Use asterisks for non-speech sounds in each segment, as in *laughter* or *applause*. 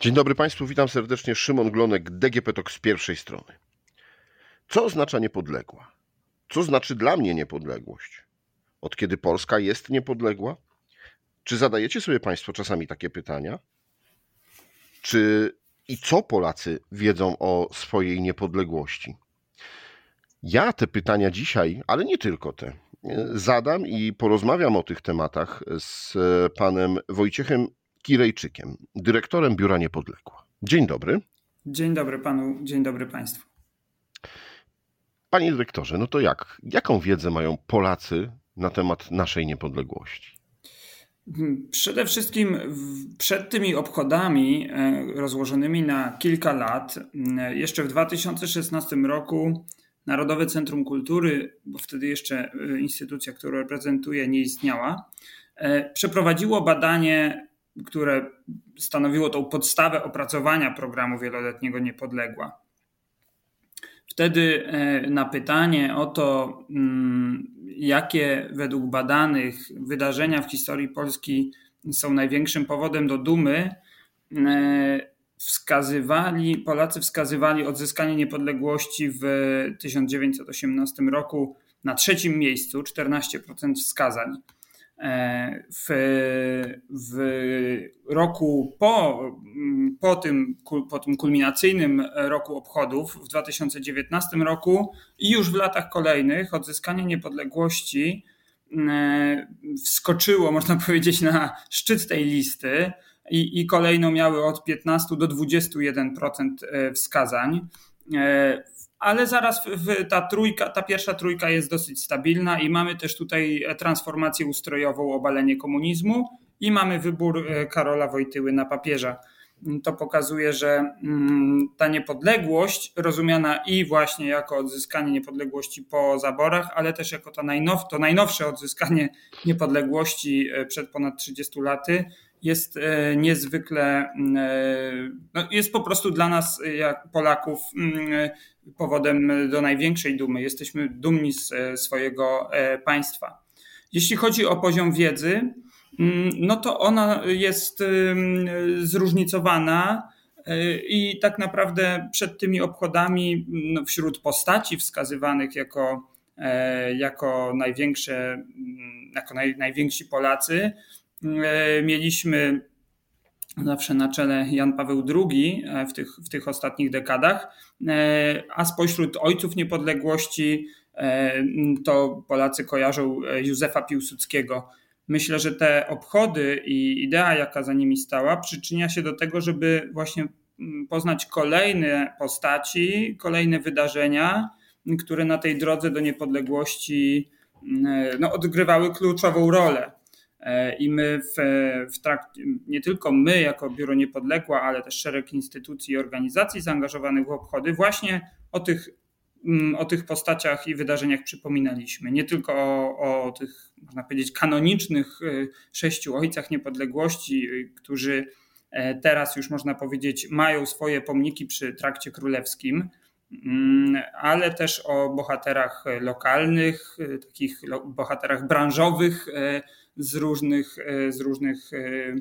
Dzień dobry Państwu, witam serdecznie. Szymon Glonek, DGP TOK z pierwszej strony. Co oznacza niepodległa? Co znaczy dla mnie niepodległość? Od kiedy Polska jest niepodległa? Czy zadajecie sobie Państwo czasami takie pytania? Czy i co Polacy wiedzą o swojej niepodległości? Ja te pytania dzisiaj, ale nie tylko te, zadam i porozmawiam o tych tematach z panem Wojciechem Kirejczykiem, dyrektorem Biura Niepodległa. Dzień dobry. Dzień dobry panu, dzień dobry państwu. Panie dyrektorze, no to jak? Jaką wiedzę mają Polacy na temat naszej niepodległości? Przede wszystkim przed tymi obchodami e, rozłożonymi na kilka lat, jeszcze w 2016 roku Narodowe Centrum Kultury, bo wtedy jeszcze e, instytucja, którą reprezentuję, nie istniała, e, przeprowadziło badanie które stanowiło tą podstawę opracowania programu wieloletniego Niepodległa. Wtedy e, na pytanie o to, mm, jakie według badanych wydarzenia w historii Polski są największym powodem do dumy, e, wskazywali, Polacy wskazywali odzyskanie niepodległości w 1918 roku na trzecim miejscu, 14% wskazań. E, w, w roku po, po, tym, po tym kulminacyjnym roku obchodów w 2019 roku i już w latach kolejnych odzyskanie niepodległości e, wskoczyło, *laughs* można powiedzieć, na szczyt tej listy i, i kolejno miały od 15 do 21% e, wskazań ale zaraz ta trójka, ta pierwsza trójka jest dosyć stabilna i mamy też tutaj transformację ustrojową, obalenie komunizmu i mamy wybór e, Karola Wojtyły na papieża. To pokazuje, że mm, ta niepodległość, rozumiana i właśnie jako odzyskanie niepodległości po zaborach, ale też jako to, to najnowsze odzyskanie niepodległości e, przed ponad 30 laty, jest e, niezwykle, mm, no jest po prostu dla nas, jak Polaków, mm, powodem do największej dumy. Jesteśmy dumni z e, swojego e, państwa. Jeśli chodzi o poziom wiedzy, mm, no to ona jest zróżnicowana. E, I tak naprawdę przed tymi obchodami, no wśród postaci wskazywanych jako, jako największe, jako naj, najwięksi Polacy, mieliśmy zawsze na czele Jan Paweł II e, w tych, w tych ostatnich dekadach, e, a spośród ojców niepodległości e, to Polacy kojarzą Józefa Piłsudskiego. Myślę, że te obchody i idea, jaka za nimi stała, przyczynia się do tego, żeby właśnie poznać kolejne postaci, kolejne wydarzenia, które na tej drodze do niepodległości no, odgrywały kluczową rolę. E, I my w, w trakcie, nie tylko my jako Biuro Niepodległa, ale też szereg instytucji i organizacji zaangażowanych w obchody, właśnie o tych, mm, o tych postaciach i wydarzeniach przypominaliśmy. Nie tylko o, o tych, można powiedzieć, kanonicznych e, sześciu ojcach niepodległości, e, którzy teraz już można powiedzieć mają swoje pomniki przy trakcie królewskim, mm, ale też o bohaterach lokalnych, takich bohaterach branżowych, z różnych, e, z różnych e,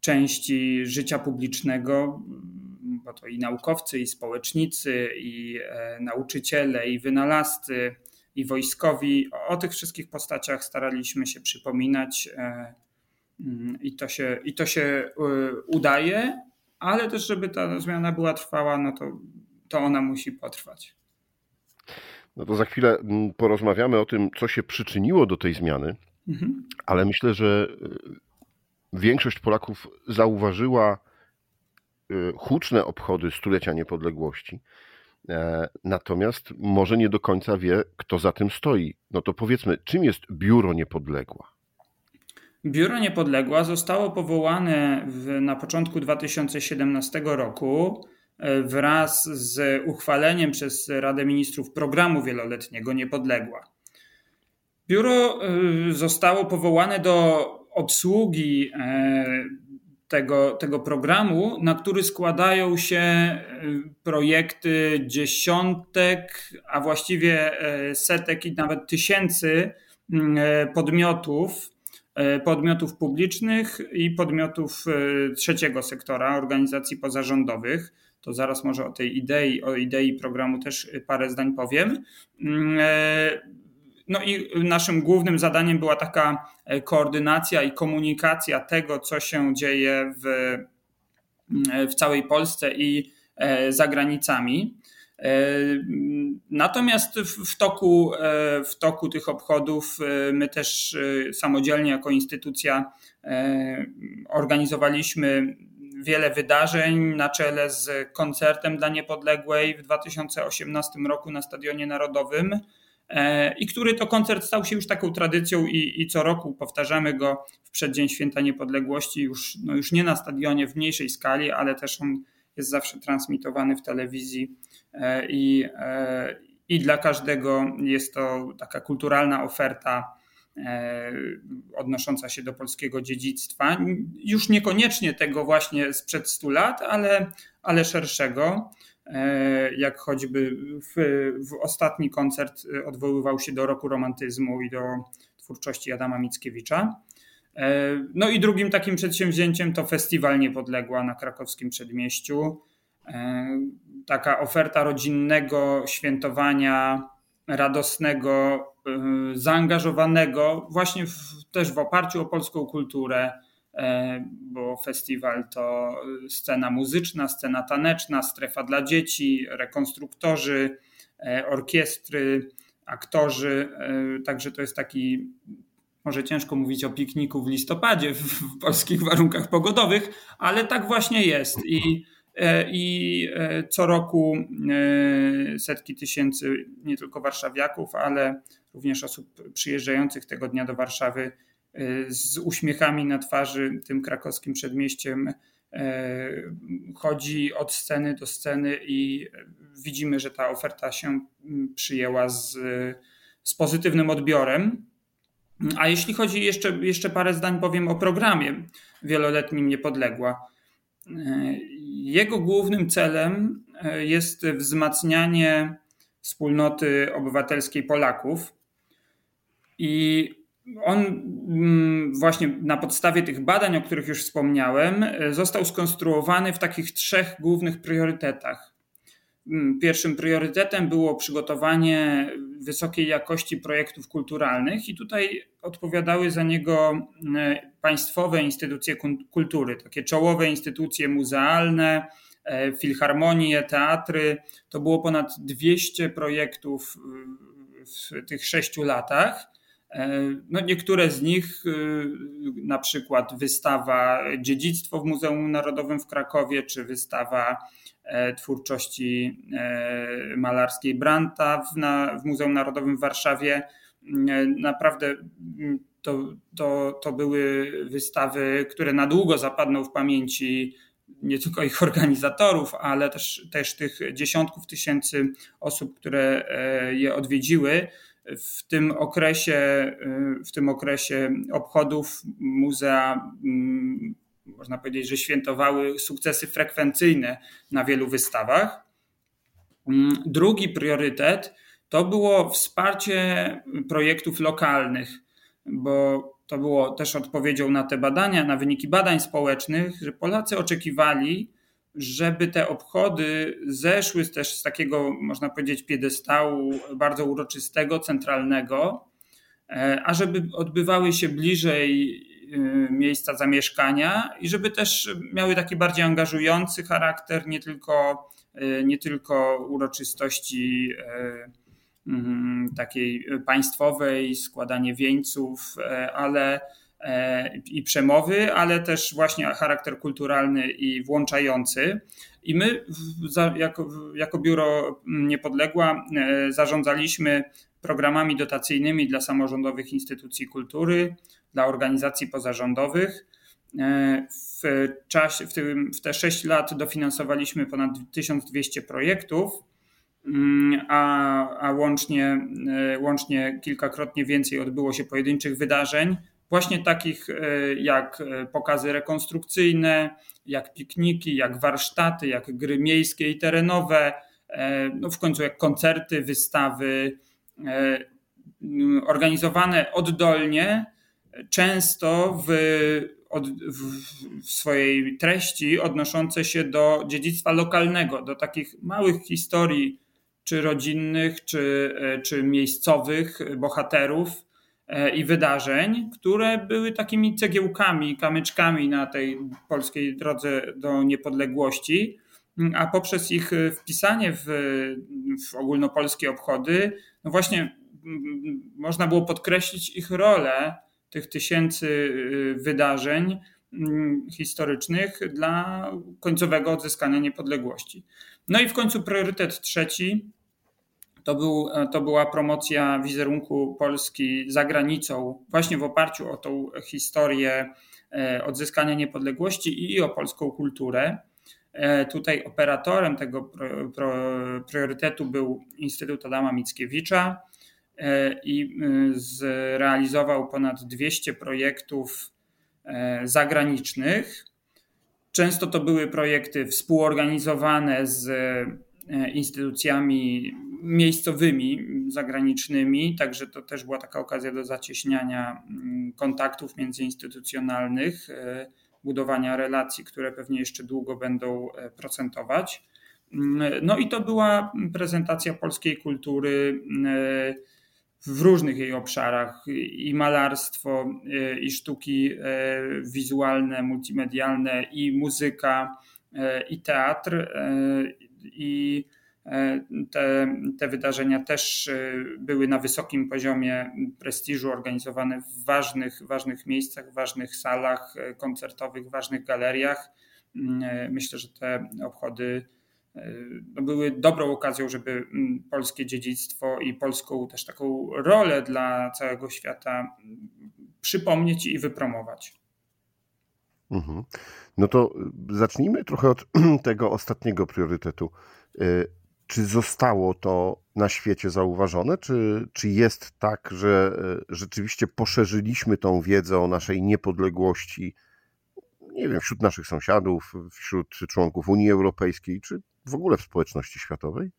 części życia publicznego, bo to i naukowcy, i społecznicy, i e, nauczyciele, i wynalazcy, i wojskowi. O tych wszystkich postaciach staraliśmy się przypominać mm, i to się, i to się udaje, ale też, żeby ta zmiana była trwała, no to, to ona musi potrwać. No to za chwilę mm, porozmawiamy o tym, co się przyczyniło do tej zmiany. Mhm. Ale myślę, że y, większość Polaków zauważyła y, huczne obchody stulecia niepodległości. E, natomiast może nie do końca wie, kto za tym stoi. No to powiedzmy, czym jest Biuro Niepodległa? Biuro Niepodległa zostało powołane w, na początku 2017 roku e, wraz z uchwaleniem przez Radę Ministrów programu wieloletniego Niepodległa. Biuro y, zostało powołane do obsługi e, tego, tego programu, na który składają się e, projekty dziesiątek, a właściwie e, setek i nawet tysięcy mm, podmiotów podmiotów publicznych i podmiotów trzeciego sektora, organizacji pozarządowych. To zaraz może o tej idei, o idei programu też parę zdań powiem. Mm, no i naszym głównym zadaniem była taka koordynacja i komunikacja tego, co się dzieje w, w całej Polsce i za granicami. E, natomiast w toku, e, w toku tych obchodów e, my też samodzielnie jako instytucja organizowaliśmy wiele wydarzeń na czele z koncertem dla niepodległej w 2018 roku na Stadionie Narodowym. I który to koncert stał się już taką tradycją, i, i co roku powtarzamy go w przeddzień Święta Niepodległości, już, no już nie na stadionie w mniejszej skali, ale też on jest zawsze transmitowany w telewizji e, i, e, i dla każdego jest to taka kulturalna oferta e, odnosząca się do polskiego dziedzictwa. Już niekoniecznie tego właśnie sprzed 100 lat, ale, ale szerszego. Jak choćby w, w ostatni koncert odwoływał się do roku romantyzmu i do twórczości Adama Mickiewicza. E, no i drugim takim przedsięwzięciem to Festiwal Niepodległa na krakowskim przedmieściu. E, taka oferta rodzinnego świętowania, radosnego, e, zaangażowanego, właśnie w, też w oparciu o polską kulturę, bo festiwal to scena muzyczna, scena taneczna, strefa dla dzieci, rekonstruktorzy, orkiestry, aktorzy. Także to jest taki może ciężko mówić o pikniku w listopadzie w, polskich warunkach pogodowych, ale tak właśnie jest. I, e, i e, co roku e, setki tysięcy nie tylko warszawiaków, ale również osób przyjeżdżających tego dnia do Warszawy z uśmiechami na twarzy tym krakowskim przedmieściem chodzi od sceny do sceny i widzimy, że ta oferta się przyjęła z, z pozytywnym odbiorem. A jeśli chodzi jeszcze, jeszcze parę zdań powiem o programie wieloletnim Niepodległa. Jego głównym celem e, jest wzmacnianie wspólnoty obywatelskiej Polaków. I on mm, właśnie na podstawie tych badań, o których już wspomniałem, e, został skonstruowany w takich trzech głównych priorytetach. Mm, pierwszym priorytetem było przygotowanie wysokiej jakości projektów kulturalnych, i tutaj odpowiadały za niego e, państwowe instytucje kultury, takie czołowe instytucje muzealne, e, filharmonie, teatry. To było ponad 200 projektów w tych sześciu latach. E, no niektóre z nich, na przykład wystawa Dziedzictwo w Muzeum Narodowym w Krakowie, czy wystawa E, twórczości e, malarskiej Branta w, na, w Muzeum Narodowym w Warszawie. Naprawdę mm, to, to, to były wystawy, które na długo zapadną w pamięci nie tylko ich organizatorów, ale też, też tych dziesiątków tysięcy osób, które je odwiedziły. W tym okresie, w tym okresie obchodów muzea mm, można powiedzieć, że świętowały sukcesy frekwencyjne na wielu wystawach. Mm, drugi priorytet to było wsparcie projektów lokalnych, bo to było też odpowiedzią na te badania, na wyniki badań społecznych, że Polacy oczekiwali, żeby te obchody zeszły też z takiego, można powiedzieć, piedestału bardzo uroczystego, centralnego, e, a żeby odbywały się bliżej Y, miejsca zamieszkania i żeby też miały taki bardziej angażujący charakter, nie tylko, y, nie tylko uroczystości takiej państwowej, składanie wieńców, ale i przemowy, ale też właśnie charakter kulturalny i włączający. I my jako, jako Biuro Niepodległa zarządzaliśmy programami dotacyjnymi dla samorządowych instytucji kultury, dla organizacji pozarządowych. E, w, czasie, w, tym, w te 6 lat dofinansowaliśmy ponad 1200 projektów, mm, a, a łącznie, e, łącznie kilkakrotnie więcej odbyło się pojedynczych wydarzeń, właśnie takich e, jak pokazy rekonstrukcyjne, jak pikniki, jak warsztaty, jak gry miejskie i terenowe, no w końcu jak koncerty, wystawy, organizowane oddolnie często w, w, w swojej treści odnoszące się do dziedzictwa lokalnego, do takich małych historii, czy rodzinnych, czy, czy miejscowych bohaterów. e, i wydarzeń, które były takimi cegiełkami, kamyczkami na tej polskiej drodze do niepodległości, a poprzez ich wpisanie w, w ogólnopolskie obchody, no właśnie można było podkreślić ich rolę tych tysięcy y, wydarzeń mm, historycznych dla końcowego odzyskania niepodległości. No i w końcu priorytet trzeci to, był, to była promocja wizerunku Polski za granicą, właśnie w oparciu o tą historię e, odzyskania niepodległości i o polską kulturę. E, tutaj operatorem tego priorytetu był Instytut Adama Mickiewicza, E, i e, zrealizował ponad 200 projektów e, zagranicznych. Często to były projekty współorganizowane z instytucjami miejscowymi, zagranicznymi, także to też była taka okazja do zacieśniania mm, kontaktów międzyinstytucjonalnych, budowania relacji, które pewnie jeszcze długo będą procentować. Mm, no i to była prezentacja polskiej kultury w różnych jej obszarach i malarstwo, e, i sztuki e, wizualne, multimedialne, i muzyka, e, i teatr. I te, te wydarzenia też były na wysokim poziomie prestiżu, organizowane w ważnych, ważnych miejscach, ważnych salach koncertowych, ważnych galeriach. Myślę, że te obchody no były dobrą okazją, żeby mm, polskie dziedzictwo i polską też taką rolę dla całego świata mm, przypomnieć i wypromować. Mhm. No to zacznijmy trochę od *clears throat* tego ostatniego priorytetu. Czy zostało to na świecie zauważone? Czy, czy jest tak, że y, rzeczywiście poszerzyliśmy tą wiedzę o naszej niepodległości, nie wiem, wśród naszych sąsiadów, wśród członków Unii Europejskiej, czy w ogóle w społeczności światowej?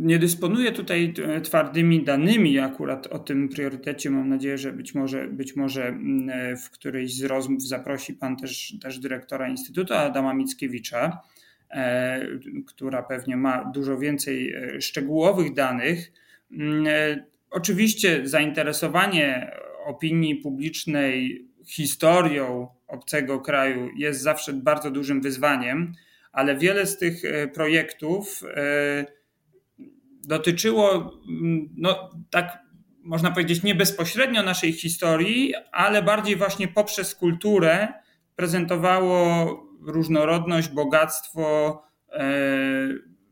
Nie dysponuję tutaj twardymi danymi akurat o tym priorytecie. Mam nadzieję, że być może, być może mm, w którejś z rozmów zaprosi Pan też, też dyrektora Instytutu Adama Mickiewicza, e, która pewnie ma dużo więcej e, szczegółowych danych. Mm, e, oczywiście zainteresowanie opinii publicznej historią obcego kraju jest zawsze bardzo dużym wyzwaniem ale wiele z tych e, projektów e, dotyczyło, mm, no tak można powiedzieć, nie bezpośrednio naszej historii, ale bardziej właśnie poprzez kulturę prezentowało różnorodność, bogactwo e,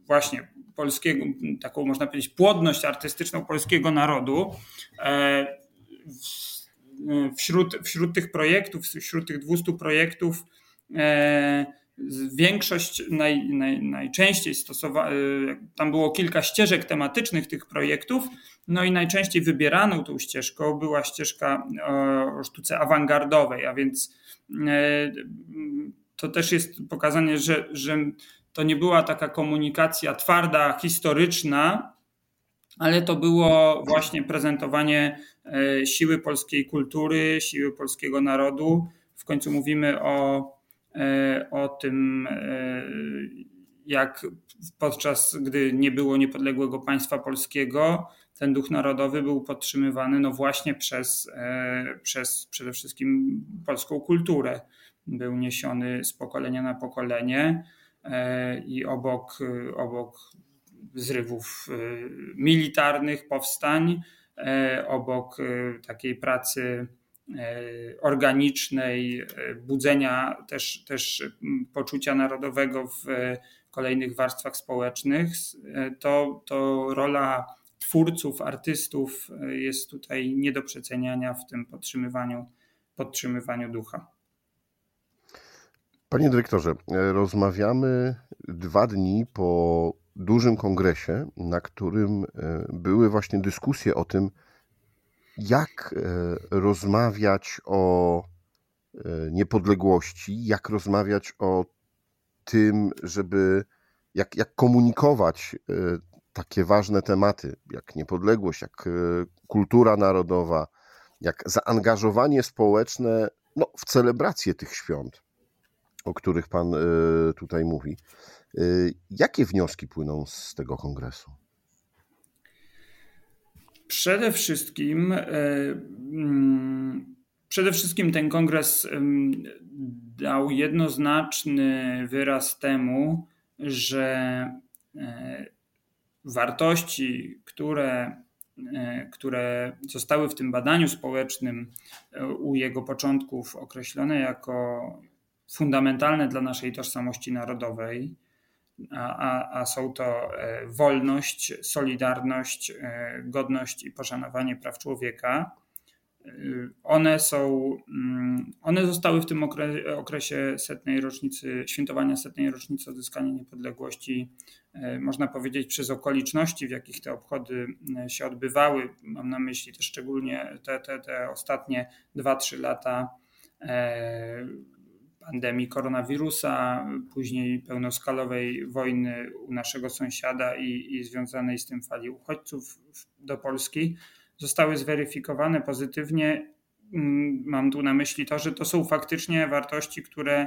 właśnie polskiego, taką można powiedzieć płodność artystyczną polskiego narodu. Wśród, wśród tych projektów, wśród tych 200 projektów Większość naj, naj, najczęściej stosowana, tam było kilka ścieżek tematycznych tych projektów, no i najczęściej wybieraną tą ścieżką była ścieżka o sztuce awangardowej, a więc e, to też jest pokazanie, że, że to nie była taka komunikacja twarda, historyczna, ale to było właśnie prezentowanie e, siły polskiej kultury, siły polskiego narodu. W końcu mówimy o E, o tym, e, jak podczas gdy nie było niepodległego państwa polskiego, ten duch narodowy był podtrzymywany no właśnie przez, przez przede wszystkim polską kulturę. Był niesiony z pokolenia na pokolenie i obok, obok zrywów militarnych, powstań, obok takiej pracy E, organicznej, e, budzenia też, też poczucia narodowego w kolejnych warstwach społecznych, e, to, to rola twórców, artystów jest tutaj nie do przeceniania w tym podtrzymywaniu, podtrzymywaniu ducha. Panie dyrektorze, rozmawiamy dwa dni po dużym kongresie, na którym były właśnie dyskusje o tym, jak e, rozmawiać o e, niepodległości, jak rozmawiać o tym, żeby jak, jak komunikować e, takie ważne tematy, jak niepodległość, jak kultura narodowa, jak zaangażowanie społeczne no, w celebrację tych świąt, o których Pan tutaj mówi. Jakie wnioski płyną z tego kongresu? Przede wszystkim, mm, przede wszystkim ten kongres dał jednoznaczny wyraz temu, że e, wartości, które, e, które zostały w tym badaniu społecznym e, u jego początków określone jako fundamentalne dla naszej tożsamości narodowej, a, a, a są to wolność, solidarność, godność i poszanowanie praw człowieka Y, one są, mm, one zostały w tym okresie setnej rocznicy, świętowania setnej rocznicy odzyskania niepodległości, można powiedzieć, przez okoliczności, w jakich te obchody się odbywały. Mam na myśli też szczególnie te, te, te ostatnie 2-3 lata pandemii koronawirusa, później pełnoskalowej wojny u naszego sąsiada i, i związanej z tym fali uchodźców do Polski zostały zweryfikowane pozytywnie. Mm, mam tu na myśli to, że to są faktycznie wartości, które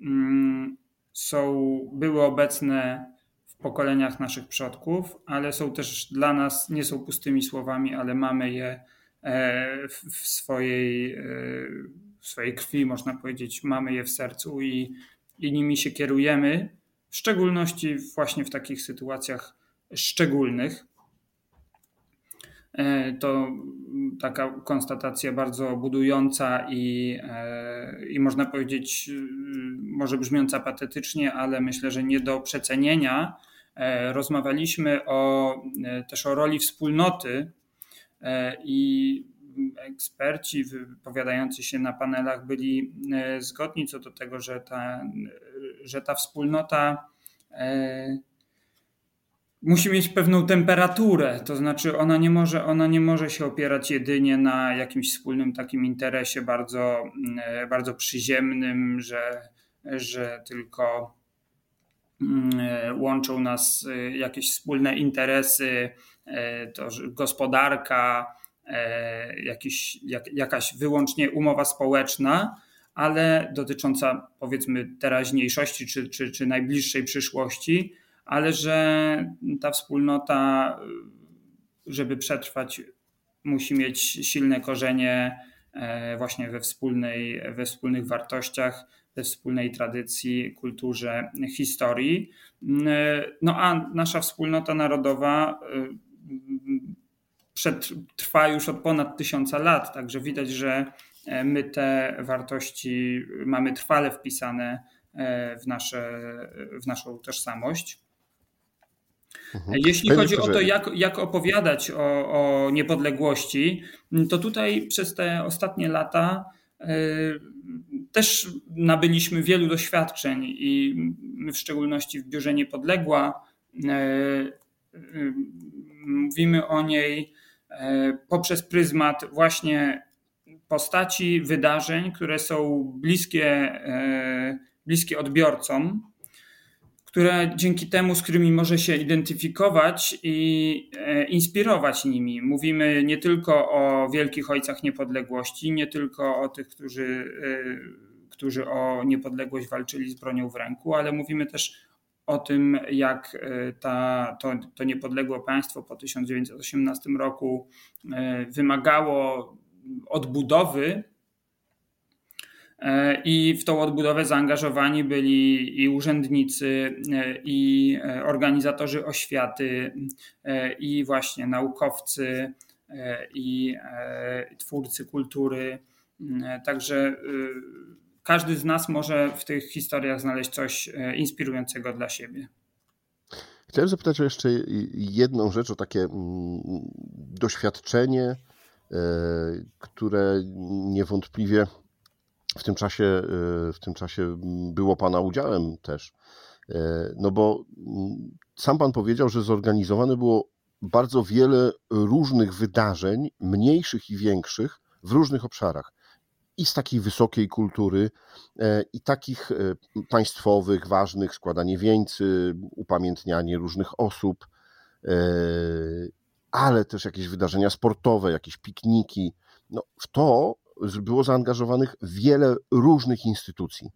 mm, są, były obecne w pokoleniach naszych przodków, ale są też dla nas, nie są pustymi słowami, ale mamy je e, w swojej, e, swojej krwi, można powiedzieć, mamy je w sercu i, i nimi się kierujemy, w szczególności właśnie w takich sytuacjach szczególnych. E, to taka konstatacja bardzo budująca i, e, i można powiedzieć, e, może brzmiąca patetycznie, ale myślę, że nie do przecenienia. Rozmawialiśmy o, też o roli wspólnoty i eksperci wypowiadający się na panelach byli zgodni co do tego, że ta, że ta wspólnota musi mieć pewną temperaturę, to znaczy ona nie może, ona nie może się opierać jedynie na jakimś wspólnym takim interesie bardzo, mm, bardzo przyziemnym, że, że tylko łączą nas jakieś wspólne interesy, to gospodarka, jakiś, jak, jakaś wyłącznie umowa społeczna, ale dotycząca powiedzmy teraźniejszości czy, czy, czy najbliższej przyszłości, ale że ta wspólnota, żeby przetrwać, musi mieć silne korzenie e, właśnie we, wspólnej, we wspólnych wartościach, we wspólnej tradycji, kulturze, historii. No a nasza wspólnota narodowa e, przed, trwa już od ponad tysiąca lat, także widać, że e, my te wartości mamy trwale wpisane w, nasze, w naszą tożsamość. Mhm. Jeśli chodzi o to, jak, jak opowiadać o, o, niepodległości, to tutaj przez te ostatnie lata y, też nabyliśmy wielu doświadczeń i my w szczególności w Biurze Niepodległa y, y, mówimy o niej poprzez pryzmat właśnie postaci, wydarzeń, które są bliskie, bliskie odbiorcom które dzięki temu, z którymi może się identyfikować i e, inspirować nimi. Mówimy nie tylko o wielkich ojcach niepodległości, nie tylko o tych, którzy, e, którzy o niepodległość walczyli z bronią w ręku, ale mówimy też o tym, jak e, ta, to, to niepodległe państwo po 1918 roku wymagało odbudowy E, I w tą odbudowę zaangażowani byli i urzędnicy, e, i e, organizatorzy oświaty, i właśnie naukowcy, i twórcy kultury. Także każdy z nas może w tych historiach znaleźć coś inspirującego dla siebie. Chciałem zapytać o jeszcze jedną rzecz, o takie mm, doświadczenie, które niewątpliwie w tym czasie, y, w tym czasie było Pana udziałem też. No bo mm, sam Pan powiedział, że zorganizowane było bardzo wiele różnych wydarzeń, mniejszych i większych, w różnych obszarach. I z takiej wysokiej kultury, e, i takich e, państwowych, ważnych, składanie wieńcy, upamiętnianie różnych osób, e, ale też jakieś wydarzenia sportowe, jakieś pikniki, no, w to było zaangażowanych wiele różnych instytucji.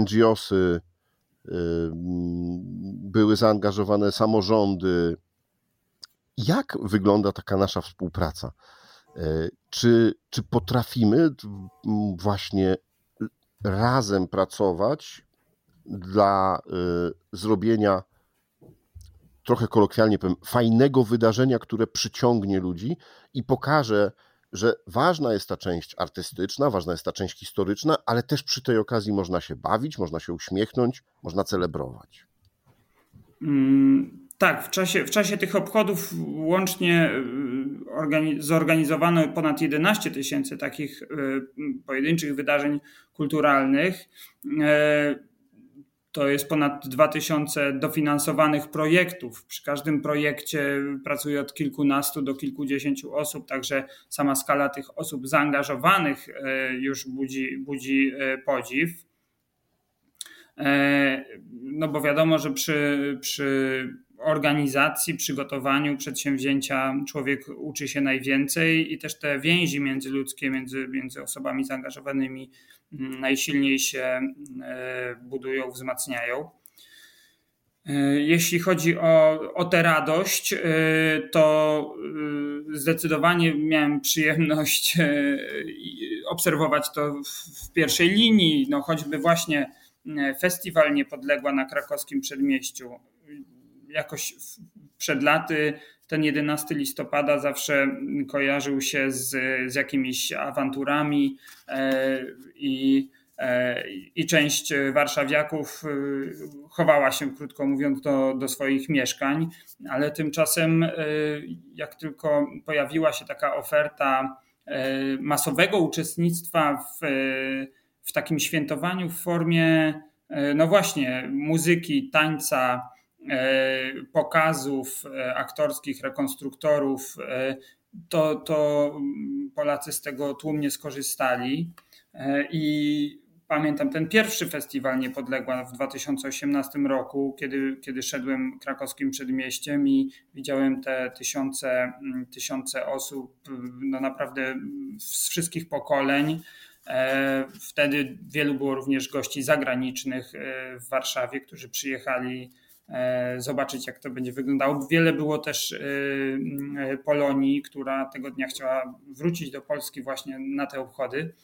NGOsy, były zaangażowane samorządy. Jak wygląda taka nasza współpraca? Czy, czy potrafimy właśnie razem pracować dla zrobienia trochę kolokwialnie powiem, fajnego wydarzenia, które przyciągnie ludzi i pokaże, że ważna jest ta część artystyczna, ważna jest ta część historyczna, ale też przy tej okazji można się bawić, można się uśmiechnąć, można celebrować. Mm, tak, w czasie, w czasie tych obchodów łącznie y, zorganizowano ponad 11 tysięcy takich y, pojedynczych wydarzeń kulturalnych. Y, to jest ponad 2000 dofinansowanych projektów. Przy każdym projekcie pracuje od kilkunastu do kilkudziesięciu osób, także sama skala tych osób zaangażowanych już budzi, budzi podziw. No bo wiadomo, że przy, przy organizacji, przygotowaniu przedsięwzięcia człowiek uczy się najwięcej i też te więzi międzyludzkie między, między osobami zaangażowanymi mm, najsilniej się e, budują, wzmacniają. E, jeśli chodzi o, o tę radość, e, to zdecydowanie miałem przyjemność obserwować to w pierwszej linii, no choćby właśnie Festiwal Niepodległa na krakowskim przedmieściu jakoś przed laty ten 11 listopada zawsze kojarzył się z, z jakimiś awanturami e, i, e, i część warszawiaków e, chowała się, krótko mówiąc, do, do swoich mieszkań, ale tymczasem, jak tylko pojawiła się taka oferta masowego uczestnictwa w, w takim świętowaniu w formie, no właśnie, muzyki, tańca, pokazów e, aktorskich, rekonstruktorów, e, to, to Polacy z tego tłumnie skorzystali. I pamiętam ten pierwszy festiwal Niepodległa w 2018 roku, kiedy, kiedy szedłem krakowskim przedmieściem i widziałem te tysiące, tysiące osób, no naprawdę z wszystkich pokoleń. Wtedy wielu było również gości zagranicznych w Warszawie, którzy przyjechali E, zobaczyć, jak to będzie wyglądało. Wiele było też e, e, Polonii, która tego dnia chciała wrócić do Polski właśnie na te obchody.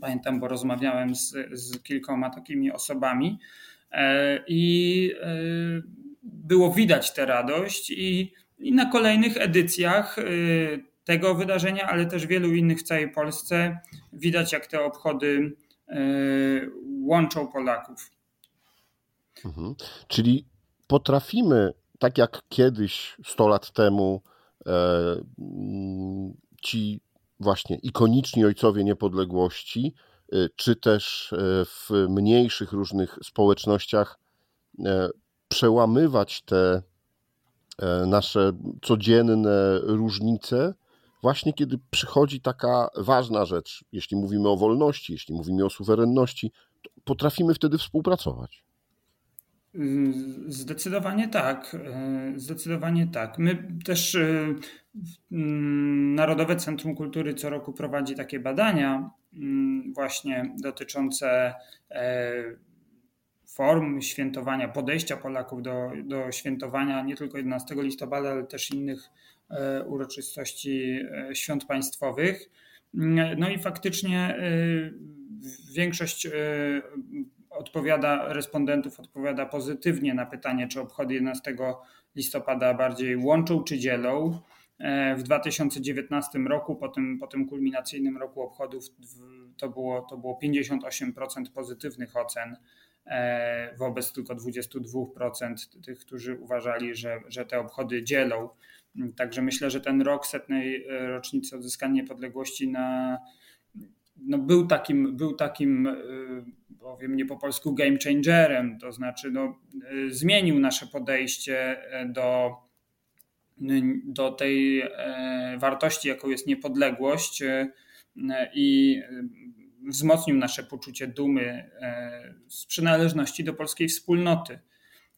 Pamiętam, bo rozmawiałem z, z kilkoma takimi osobami i było widać tę radość i, i na kolejnych edycjach tego wydarzenia, ale też wielu innych w całej Polsce widać, jak te obchody łączą Polaków. Mhm. Czyli potrafimy, tak jak kiedyś 100 lat temu, e, ci właśnie ikoniczni ojcowie niepodległości, e, czy też e, w mniejszych różnych społecznościach przełamywać te nasze codzienne różnice, właśnie kiedy przychodzi taka ważna rzecz, jeśli mówimy o wolności, jeśli mówimy o suwerenności, potrafimy wtedy współpracować. Zdecydowanie tak. Zdecydowanie tak. My też y, mm, Narodowe Centrum Kultury co roku prowadzi takie badania mm, właśnie dotyczące e, form świętowania, podejścia Polaków do, do świętowania nie tylko 11 listopada, ale też innych e, uroczystości e, świąt państwowych. No i faktycznie większość odpowiada, respondentów odpowiada pozytywnie na pytanie, czy obchody 11 listopada bardziej łączą czy dzielą. E, w 2019 roku, po tym, po tym kulminacyjnym roku obchodów, to było, to było 58% pozytywnych ocen e, wobec tylko 22% tych, którzy uważali, że, że te obchody dzielą. Także myślę, że ten rok setnej e, rocznicy odzyskania niepodległości na, no był takim, był takim powiem nie po polsku, game changerem, to znaczy no, y, zmienił nasze podejście e, do, do tej e, wartości, jaką jest niepodległość e, i wzmocnił nasze poczucie dumy z przynależności do polskiej wspólnoty.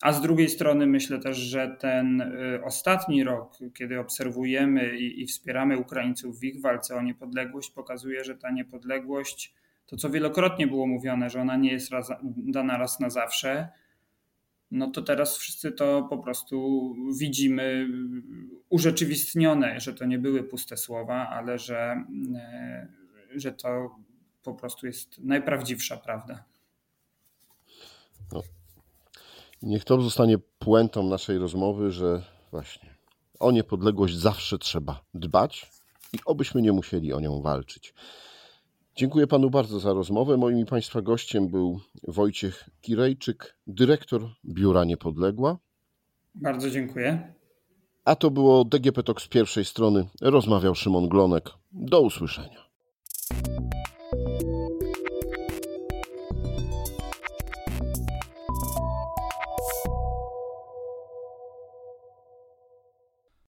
A z drugiej strony myślę też, że ten y, ostatni rok, kiedy obserwujemy i, i, wspieramy Ukraińców w ich walce o niepodległość, pokazuje, że ta niepodległość, to co wielokrotnie było mówione, że ona nie jest raz, dana raz na zawsze, no to teraz wszyscy to po prostu widzimy urzeczywistnione, że to nie były puste słowa, ale że, y, że to po prostu jest najprawdziwsza prawda. No, Niech to zostanie puentą naszej rozmowy, że właśnie o niepodległość zawsze trzeba dbać i obyśmy nie musieli o nią walczyć. Dziękuję panu bardzo za rozmowę. Moim i państwa gościem był Wojciech Kirejczyk, dyrektor Biura Niepodległa. Bardzo dziękuję. A to było DGP Talk z pierwszej strony. Rozmawiał Szymon Glonek. Do usłyszenia.